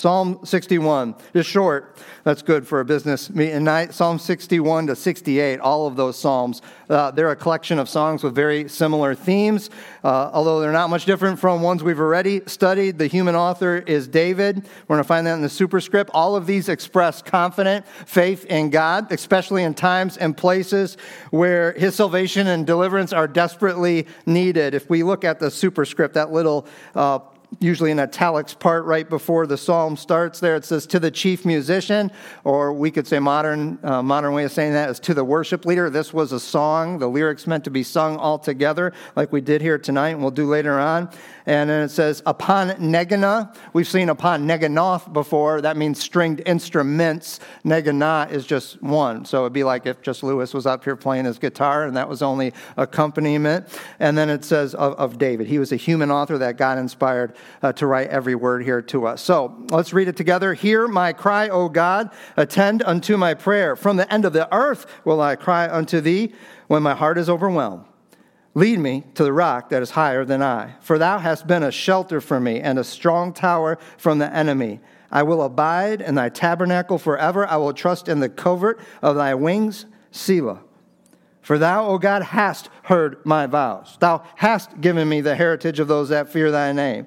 Psalm 61 is short. That's good for a business meeting night. Psalm 61 to 68, all of those psalms, uh, they're a collection of songs with very similar themes, uh, although they're not much different from ones we've already studied. The human author is David. We're going to find that in the superscript. All of these express confident faith in God, especially in times and places where his salvation and deliverance are desperately needed. If we look at the superscript, that little uh, usually in italics part right before the psalm starts there it says to the chief musician or we could say modern uh, modern way of saying that is to the worship leader. This was a song. The lyrics meant to be sung all together like we did here tonight and we'll do later on and then it says upon Neginah we've seen upon Neginoth before that means stringed instruments Neginah is just one so it'd be like if just lewis was up here playing his guitar and that was only accompaniment and then it says of, of david he was a human author that god inspired uh, to write every word here to us. So let's read it together. Hear my cry, O God, attend unto my prayer. From the end of the earth will I cry unto thee when my heart is overwhelmed. Lead me to the rock that is higher than I, for thou hast been a shelter for me and a strong tower from the enemy. I will abide in thy tabernacle forever. I will trust in the covert of thy wings, Selah. For thou, O God, hast heard my vows. Thou hast given me the heritage of those that fear thy name.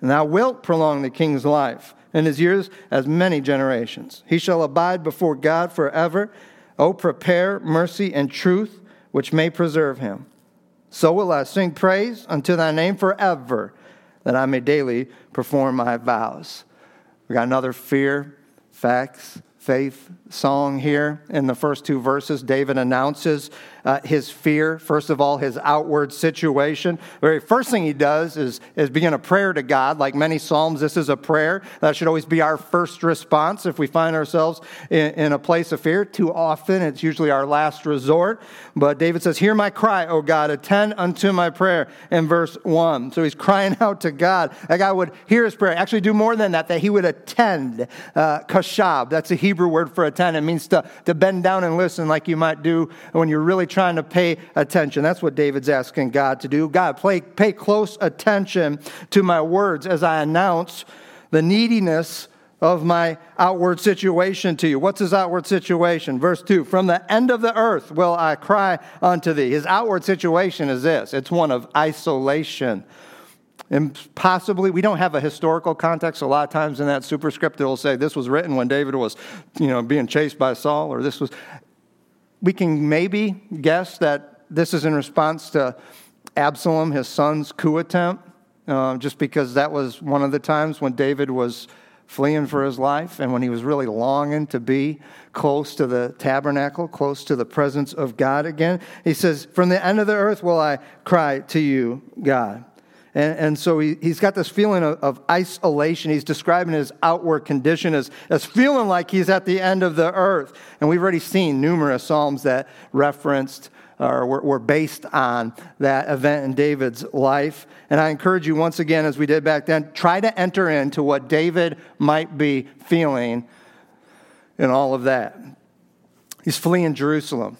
And thou wilt prolong the king's life, and his years as many generations. He shall abide before God forever. O prepare mercy and truth, which may preserve him. So will I sing praise unto thy name forever, that I may daily perform my vows. We got another fear, facts, faith song here in the first two verses. David announces uh, his fear, first of all, his outward situation. The very first thing he does is, is begin a prayer to God. Like many Psalms, this is a prayer. That should always be our first response if we find ourselves in, in a place of fear. Too often, it's usually our last resort. But David says, Hear my cry, O God, attend unto my prayer, in verse 1. So he's crying out to God. That God would hear his prayer. Actually, do more than that, that he would attend. Uh, kashab, that's a Hebrew word for attend. It means to, to bend down and listen like you might do when you're really trying to pay attention. That's what David's asking God to do. God, pay, pay close attention to my words as I announce the neediness of my outward situation to you. What's his outward situation? Verse 2 From the end of the earth will I cry unto thee. His outward situation is this it's one of isolation. And possibly, we don't have a historical context. A lot of times in that superscript, it will say this was written when David was, you know, being chased by Saul, or this was we can maybe guess that this is in response to Absalom, his son's coup attempt, uh, just because that was one of the times when David was fleeing for his life and when he was really longing to be close to the tabernacle, close to the presence of God again. He says, From the end of the earth will I cry to you, God. And, and so he, he's got this feeling of, of, isolation. He's describing his outward condition as, as feeling like he's at the end of the earth. And we've already seen numerous Psalms that referenced or were, were based on that event in David's life. And I encourage you, once again, as we did back then, try to enter into what David might be feeling in all of that. He's fleeing Jerusalem,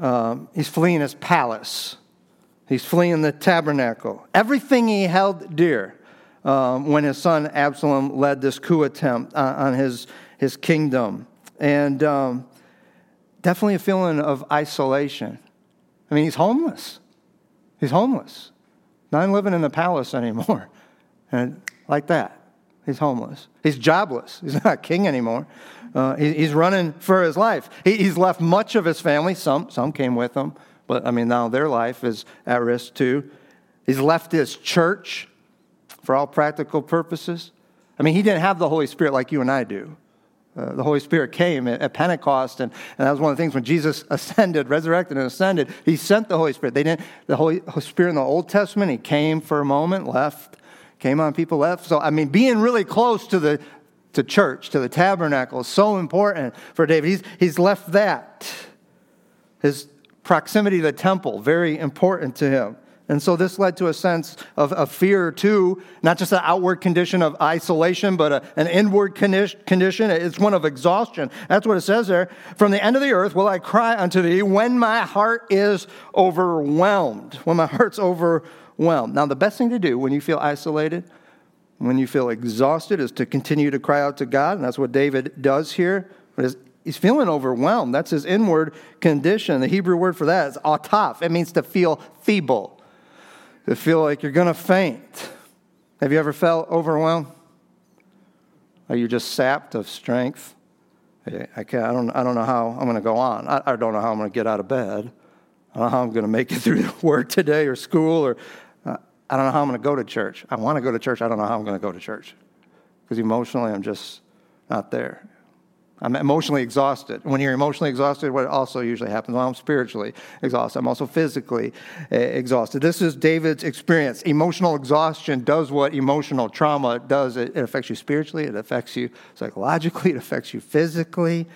um, he's fleeing his palace. He's fleeing the tabernacle. Everything he held dear um, when his son Absalom led this coup attempt on, on his, his kingdom. And um, definitely a feeling of isolation. I mean, he's homeless. He's homeless. Not living in the palace anymore. And like that. He's homeless. He's jobless. He's not king anymore. Uh, he, he's running for his life. He, he's left much of his family. Some, some came with him. But I mean, now their life is at risk too. He's left his church for all practical purposes. I mean, he didn't have the Holy Spirit like you and I do. Uh, the Holy Spirit came at, at Pentecost, and, and, that was one of the things when Jesus ascended, resurrected, and ascended, he sent the Holy Spirit. They didn't, the Holy Spirit in the Old Testament, he came for a moment, left came on, people left. So, I mean, being really close to the to church, to the tabernacle is so important for David. He's, he's left that. His proximity to the temple, very important to him. And so this led to a sense of, of fear too, not just an outward condition of isolation, but a, an inward condition. It's one of exhaustion. That's what it says there. From the end of the earth will I cry unto thee when my heart is overwhelmed. When my heart's overwhelmed. Now, the best thing to do when you feel isolated, when you feel exhausted, is to continue to cry out to God. And that's what David does here. He's feeling overwhelmed. That's his inward condition. The Hebrew word for that is ataf. It means to feel feeble to feel like you're going to faint. Have you ever felt overwhelmed? Are you just sapped of strength? I, can't, I, don't, I don't know how I'm going to go on. I, I don't know how I'm going to get out of bed. I don't know how I'm going to make it through work today or school, or uh, I don't know how I'm going to go to church. I want to go to church. I don't know how I'm going to go to church because emotionally I'm just not there. I'm emotionally exhausted. When you're emotionally exhausted, what also usually happens, well, I'm spiritually exhausted. I'm also physically uh, exhausted. This is David's experience. Emotional exhaustion does what emotional trauma does. It, it affects you spiritually, it affects you psychologically, it affects you physically.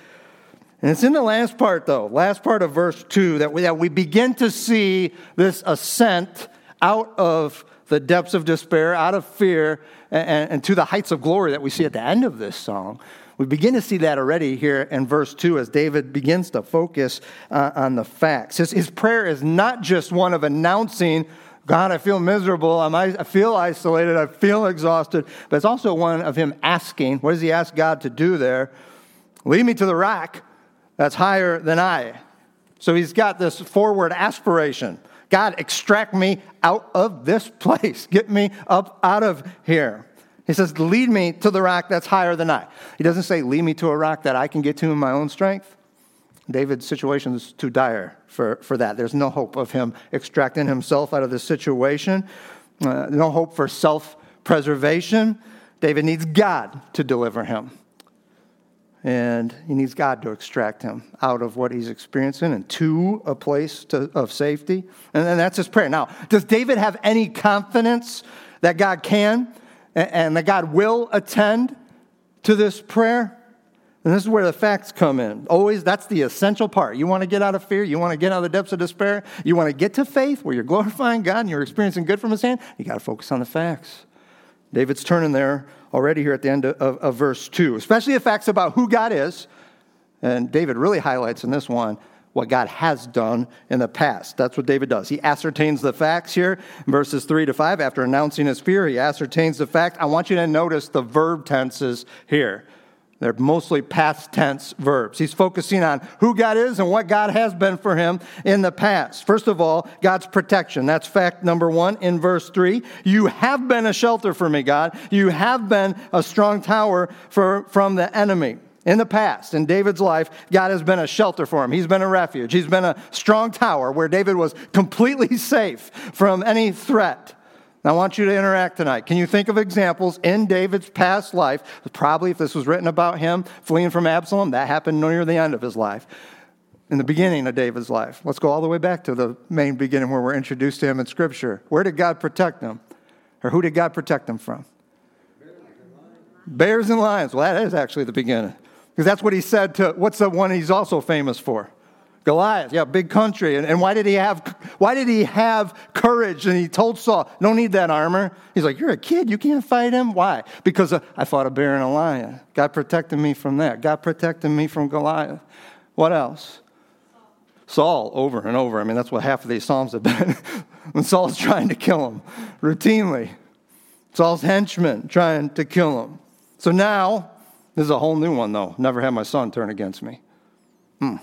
And it's in the last part, though, last part of verse 2, that we, that we begin to see this ascent out of the depths of despair, out of fear, and, and to the heights of glory that we see at the end of this song. We begin to see that already here in verse 2 as David begins to focus uh, on the facts. His, his prayer is not just one of announcing, God, I feel miserable, I'm, I feel isolated, I feel exhausted, but it's also one of him asking, what does he ask God to do there? Lead me to the rock that's higher than I. So he's got this forward aspiration. God, extract me out of this place. Get me up out of here. He says, Lead me to the rock that's higher than I. He doesn't say, Lead me to a rock that I can get to in my own strength. David's situation is too dire for, for that. There's no hope of him extracting himself out of this situation, uh, no hope for self preservation. David needs God to deliver him. And he needs God to extract him out of what he's experiencing and to a place to, of safety. And, and that's his prayer. Now, does David have any confidence that God can? And that God will attend to this prayer. And this is where the facts come in. Always, that's the essential part. You want to get out of fear, you want to get out of the depths of despair, you want to get to faith where you're glorifying God and you're experiencing good from His hand, you got to focus on the facts. David's turning there already here at the end of, of, of verse 2, especially the facts about who God is. And David really highlights in this one what God has done in the past. That's what David does. He ascertains the facts here, verses 3 to 5. After announcing his fear, he ascertains the fact. I want you to notice the verb tenses here. They're mostly past tense verbs. He's focusing on who God is and what God has been for him in the past. First of all, God's protection. That's fact number one in verse three. You have been a shelter for me, God. You have been a strong tower for, from the enemy. In the past, in David's life, God has been a shelter for him. He's been a refuge. He's been a strong tower where David was completely safe from any threat. I want you to interact tonight. Can you think of examples in David's past life? Probably, if this was written about him fleeing from Absalom, that happened near the end of his life. In the beginning of David's life. Let's go all the way back to the main beginning where we're introduced to him in Scripture. Where did God protect him? Or who did God protect him from? Bears and lions. Well, that is actually the beginning. Because that's what he said to, what's the one he's also famous for? Goliath, yeah, big country. And, and why did he have why did he have courage? And he told Saul, "Don't need that armor." He's like, "You're a kid, you can't fight him." Why? Because uh, I fought a bear and a lion. God protected me from that. God protected me from Goliath. What else? Saul over and over. I mean, that's what half of these psalms have been. when Saul's trying to kill him routinely, Saul's henchmen trying to kill him. So now this is a whole new one, though. Never had my son turn against me. Hmm.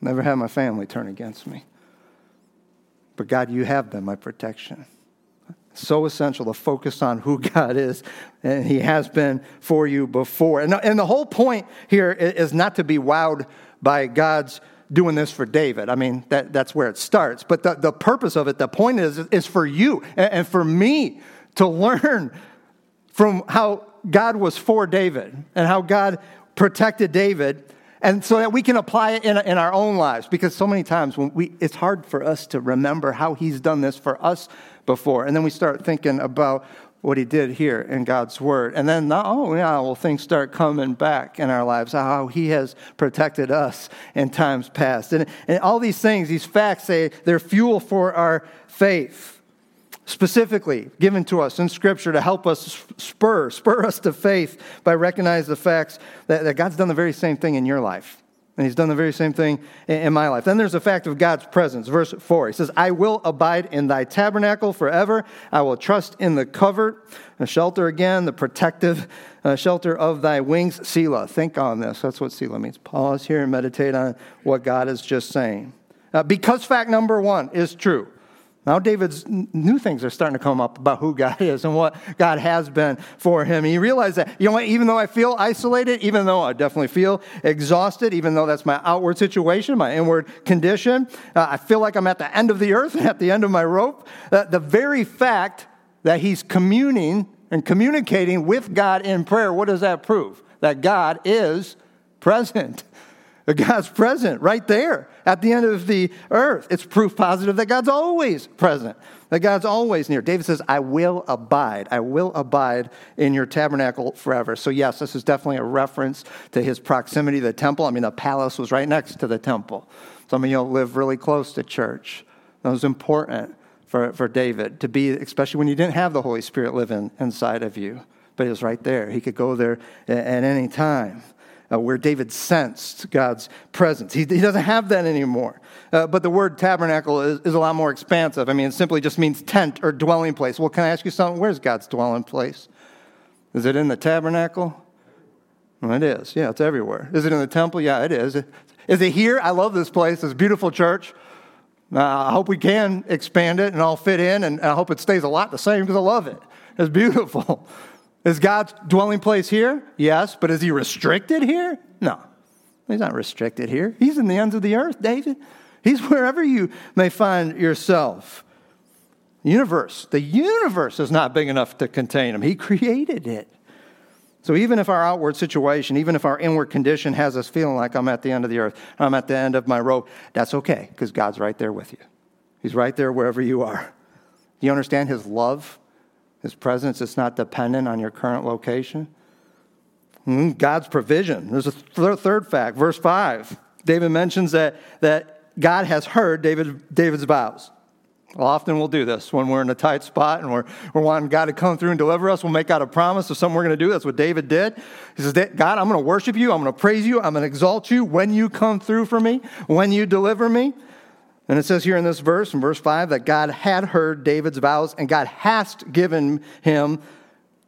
Never had my family turn against me. But God, you have been my protection. So essential to focus on who God is, and He has been for you before. And, and the whole point here is not to be wowed by God's doing this for David. I mean, that, that's where it starts. But the, the purpose of it, the point is, is for you and, and for me to learn from how God was for David and how God protected David, and so that we can apply it in, in our own lives. Because so many times when we, it's hard for us to remember how He's done this for us before. And then we start thinking about what he did here in God's word. And then, oh, yeah, well, things start coming back in our lives, how he has protected us in times past. And, and all these things, these facts, say they're fuel for our faith, specifically given to us in Scripture to help us spur, spur us to faith by recognizing the facts that, that God's done the very same thing in your life. And he's done the very same thing in my life. Then there's the fact of God's presence. Verse 4, he says, I will abide in thy tabernacle forever. I will trust in the covert, the shelter again, the protective uh, shelter of thy wings. Selah. Think on this. That's what Selah means. Pause here and meditate on what God is just saying. Uh, because fact number one is true. Now, David's new things are starting to come up about who God is and what God has been for him. And he realized that, you know what, even though I feel isolated, even though I definitely feel exhausted, even though that's my outward situation, my inward condition, uh, I feel like I'm at the end of the earth and at the end of my rope, uh, the very fact that he's communing and communicating with God in prayer, what does that prove? That God is present. God's present right there at the end of the earth. It's proof positive that God's always present, that God's always near. David says, I will abide. I will abide in your tabernacle forever. So, yes, this is definitely a reference to his proximity to the temple. I mean, the palace was right next to the temple. Some of you live really close to church. That was important for, for David to be, especially when you didn't have the Holy Spirit living inside of you. But it was right there. He could go there at any time uh, where David sensed God's presence. He, he doesn't have that anymore. Uh, but the word tabernacle is, is a lot more expansive. I mean, it simply just means tent or dwelling place. Well, can I ask you something? Where's God's dwelling place? Is it in the tabernacle? Well, it is. Yeah, it's everywhere. Is it in the temple? Yeah, it is. Is it here? I love this place, this beautiful church. Uh, I hope we can expand it and all fit in, and I hope it stays a lot the same because I love it. It's beautiful. Is God's dwelling place here? Yes, but is he restricted here? No. He's not restricted here. He's in the ends of the earth, David. He's wherever you may find yourself. Universe, the universe is not big enough to contain him. He created it. So even if our outward situation, even if our inward condition has us feeling like I'm at the end of the earth, I'm at the end of my rope, that's okay because God's right there with you. He's right there wherever you are. Do you understand his love his presence is not dependent on your current location. Hmm, God's provision. There's a th- third fact. Verse 5. David mentions that, that God has heard David, David's vows. Often we'll do this when we're in a tight spot and we're, we're wanting God to come through and deliver us. We'll make out a promise of something we're going to do. That's what David did. He says, God, I'm going to worship you. I'm going to praise you. I'm going to exalt you when you come through for me, when you deliver me. And it says here in this verse, in verse 5, that God had heard David's vows and God has given him,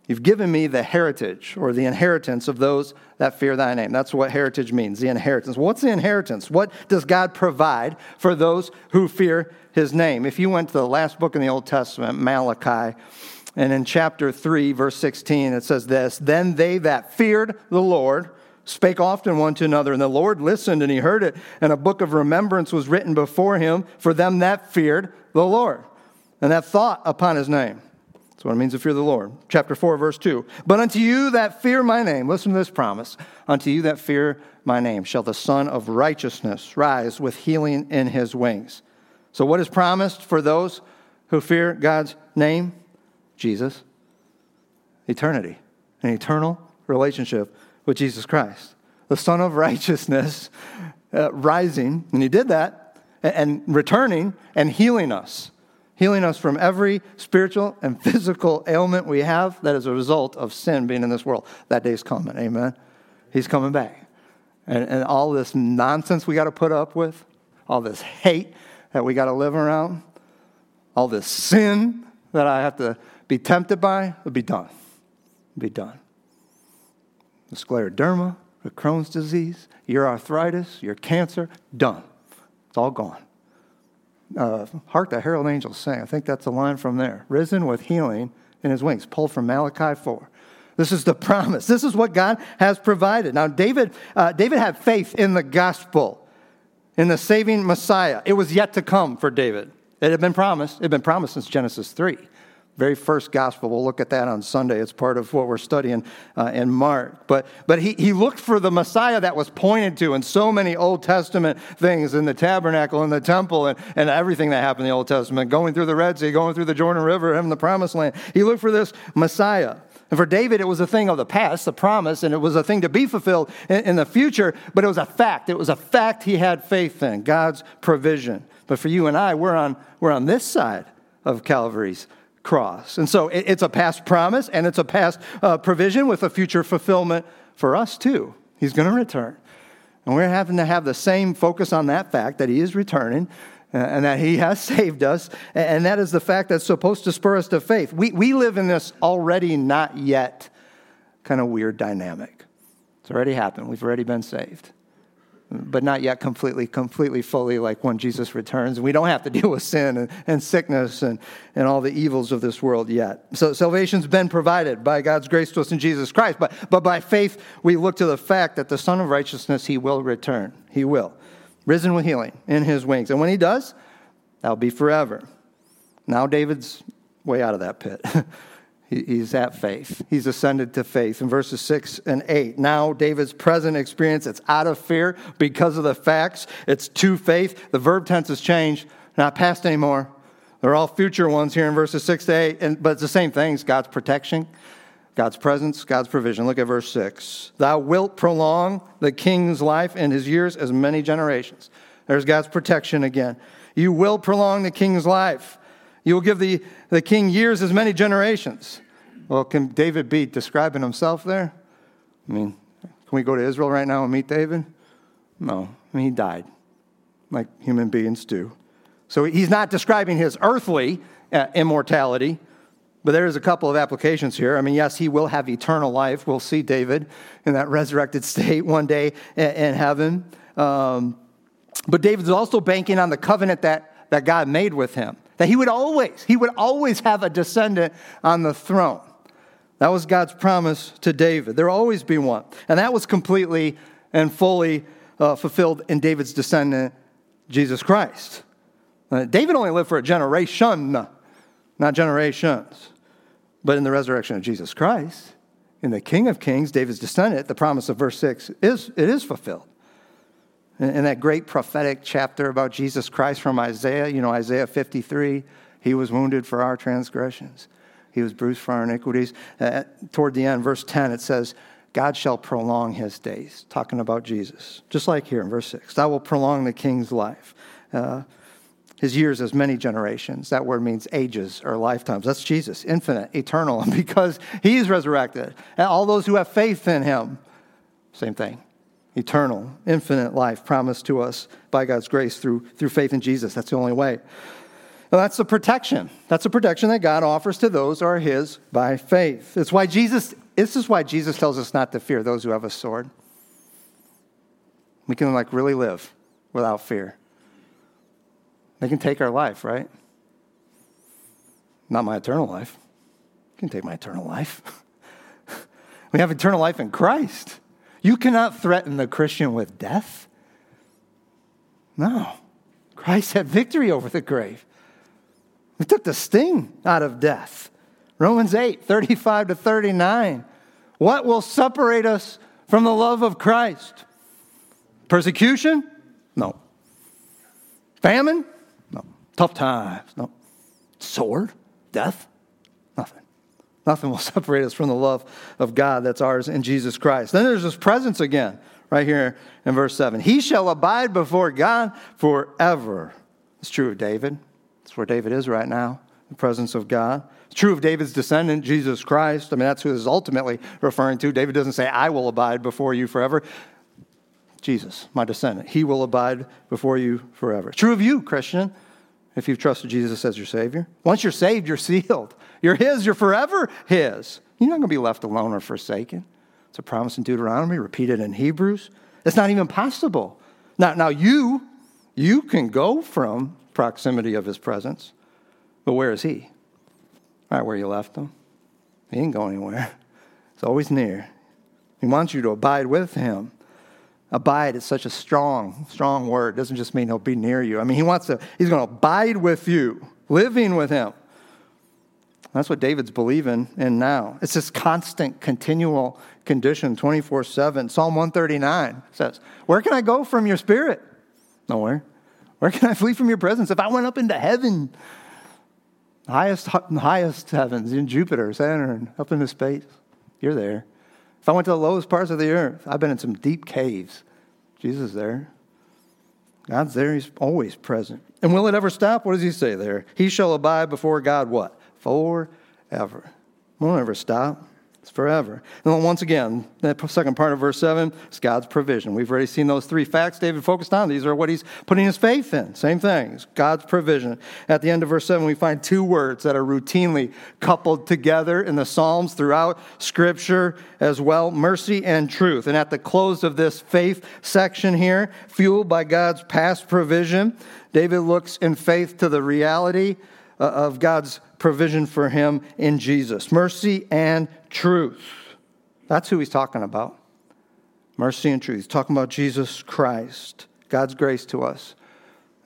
you've given me the heritage or the inheritance of those that fear thy name. That's what heritage means, the inheritance. What's the inheritance? What does God provide for those who fear his name? If you went to the last book in the Old Testament, Malachi, and in chapter 3, verse 16, it says this Then they that feared the Lord, spake often one to another, and the Lord listened and he heard it, and a book of remembrance was written before him for them that feared the Lord, and that thought upon his name. That's what it means to fear the Lord. Chapter 4, verse 2. But unto you that fear my name, listen to this promise. Unto you that fear my name shall the Son of righteousness rise with healing in his wings. So, what is promised for those who fear God's name? Jesus. Eternity, an eternal relationship with Jesus Christ, the Son of Righteousness, uh, rising, and He did that, and, and returning and healing us, healing us from every spiritual and physical ailment we have that is a result of sin being in this world. That day's coming, amen? He's coming back. And, and all this nonsense we got to put up with, all this hate that we got to live around, all this sin that I have to be tempted by, will be done. Be done the scleroderma, the Crohn's disease, your arthritis, your cancer, done. It's all gone. Uh, hark the herald angels sing. I think that's a line from there. Risen with healing in his wings, pulled from Malachi 4. This is the promise. This is what God has provided. Now, David, uh, David had faith in the gospel, in the saving Messiah. It was yet to come for David. It had been promised. It had been promised since Genesis 3 very first gospel. We'll look at that on Sunday. It's part of what we're studying uh, in Mark. But, but he, he looked for the Messiah that was pointed to in so many Old Testament things in the tabernacle, in the temple, and, and everything that happened in the Old Testament, going through the Red Sea, going through the Jordan River, having the promised land. He looked for this Messiah. And for David, it was a thing of the past, the promise, and it was a thing to be fulfilled in, in, the future, but it was a fact. It was a fact he had faith in, God's provision. But for you and I, we're on, we're on this side of Calvary's cross. And so it's a past promise and it's a past uh, provision with a future fulfillment for us too. He's going to return. And we're having to have the same focus on that fact that he is returning uh, and that he has saved us. And that is the fact that's supposed to spur us to faith. We, we live in this already not yet kind of weird dynamic. It's already happened. We've already been saved but not yet completely, completely fully like when Jesus returns. We don't have to deal with sin and, and sickness and, and all the evils of this world yet. So salvation's been provided by God's grace to us in Jesus Christ. But, but by faith, we look to the fact that the Son of Righteousness, he will return. He will. Risen with healing in his wings. And when he does, that'll be forever. Now David's way out of that pit. He's at faith. He's ascended to faith. In verses 6 and 8, now David's present experience, it's out of fear because of the facts. It's to faith. The verb tense has changed, not past anymore. They're all future ones here in verses 6 to 8, and, but it's the same things God's protection, God's presence, God's provision. Look at verse 6. Thou wilt prolong the king's life and his years as many generations. There's God's protection again. You will prolong the king's life. You will give the, the king years as many generations. Well, can David be describing himself there? I mean, can we go to Israel right now and meet David? No. I mean, he died, like human beings do. So he's not describing his earthly uh, immortality, but there's a couple of applications here. I mean, yes, he will have eternal life. We'll see David in that resurrected state one day in heaven. Um, but David's also banking on the covenant that, that God made with him that he would always, he would always have a descendant on the throne. That was God's promise to David. There'll always be one. And that was completely and fully uh, fulfilled in David's descendant, Jesus Christ. Uh, David only lived for a generation, not generations. But in the resurrection of Jesus Christ, in the King of Kings, David's descendant, the promise of verse 6 is it is fulfilled in that great prophetic chapter about Jesus Christ from Isaiah, you know, Isaiah 53, he was wounded for our transgressions, he was bruised for our iniquities. Uh, toward the end, verse 10, it says, God shall prolong his days, talking about Jesus. Just like here in verse 6, that will prolong the king's life. Uh, his years as many generations. That word means ages or lifetimes. That's Jesus, infinite, eternal, because he's resurrected. And all those who have faith in him, same thing eternal, infinite life promised to us by God's grace through, through faith in Jesus. That's the only way. That's the protection. That's the protection that God offers to those who are His by faith. It's why Jesus, this is why Jesus tells us not to fear those who have a sword. We can like really live without fear. They can take our life, right? Not my eternal life. You can take my eternal life. we have eternal life in Christ. You cannot threaten the Christian with death. No. Christ had victory over the grave. He took the sting out of death. Romans 8, 35 to 39. What will separate us from the love of Christ? Persecution? No. Famine? No. Tough times? No. Sword? Death? Nothing. Will separate us from the love of God that's ours in Jesus Christ. Then there's his presence again, right here in verse 7. He shall abide before God forever. It's true of David. That's where David is right now, the presence of God. It's true of David's descendant, Jesus Christ. I mean, that's who this is ultimately referring to. David doesn't say, I will abide before you forever. Jesus, my descendant, he will abide before you forever. True of you, Christian if you've trusted Jesus as your Savior. Once you're saved, you're sealed. You're His, you're forever His. You're not going to be left alone or forsaken. It's a promise in Deuteronomy, repeated in Hebrews. It's not even possible. Now, now you, you can go from proximity of His presence, but where is He? Right where you left Him. He ain't going anywhere. It's always near. He wants you to abide with Him. Abide is such a strong, strong word. It doesn't just mean he'll be near you. I mean, he wants to, he's going to abide with you, living with him. That's what David's believing in now. It's this constant, continual condition, 24 7. Psalm 139 says, Where can I go from your spirit? Nowhere. Where can I flee from your presence? If I went up into heaven, highest, highest heavens in Jupiter, Saturn, up into space, you're there. I went to the lowest parts of the earth, I've been in some deep caves. Jesus there. God's there. He's always present. And will it ever stop? What does he say there? He shall abide before God what? Forever. Won't ever stop. It's forever. And once again, that second part of verse 7 is God's provision. We've already seen those three facts David focused on. These are what he's putting his faith in. Same thing. God's provision. At the end of verse 7, we find two words that are routinely coupled together in the Psalms throughout Scripture as well mercy and truth. And at the close of this faith section here, fueled by God's past provision, David looks in faith to the reality uh, of God's provision for him in Jesus. Mercy and truth. That's who he's talking about. Mercy and truth. He's talking about Jesus Christ, God's grace to us,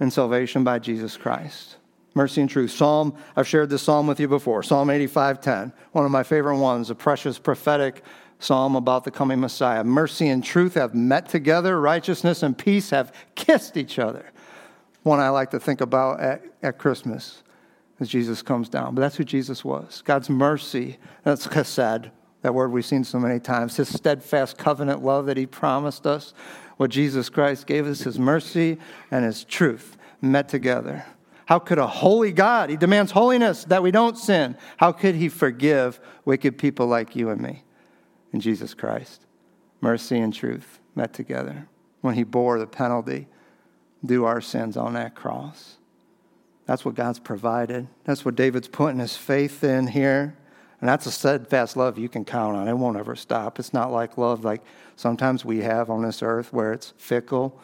and salvation by Jesus Christ. Mercy and truth. Psalm, I've shared this psalm with you before. Psalm 85:10, one of my favorite ones, a precious prophetic psalm about the coming Messiah. Mercy and truth have met together, righteousness and peace have kissed each other. One I like to think about at, at Christmas as Jesus comes down. But that's who Jesus was. God's mercy, that's chesed, that word we've seen so many times, his steadfast covenant love that he promised us. What Jesus Christ gave us, his mercy and his truth met together. How could a holy God, he demands holiness that we don't sin, how could he forgive wicked people like you and me? In Jesus Christ, mercy and truth met together when he bore the penalty due our sins on that cross. That's what God's provided. That's what David's putting his faith in here. And that's a steadfast love you can count on. It won't ever stop. It's not like love like sometimes we have on this earth where it's fickle.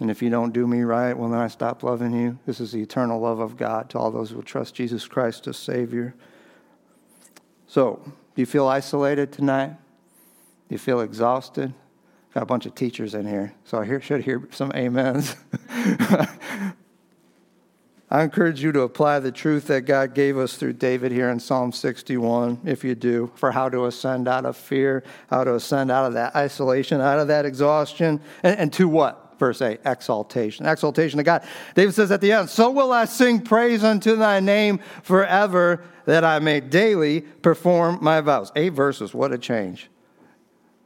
And if you don't do me right, well, then I stop loving you. This is the eternal love of God to all those who trust Jesus Christ as Savior. So, do you feel isolated tonight? Do you feel exhausted? Got a bunch of teachers in here, so I hear, should hear some amens. I encourage you to apply the truth that God gave us through David here in Psalm 61, if you do, for how to ascend out of fear, how to ascend out of that isolation, out of that exhaustion, and, and to what? Verse 8, exaltation. Exaltation to God. David says at the end, So will I sing praise unto thy name forever, that I may daily perform my vows. Eight verses, what a change.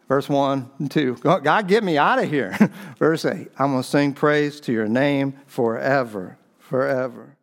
Verse 1 and 2. God, get me out of here. Verse 8, I'm going to sing praise to your name forever forever.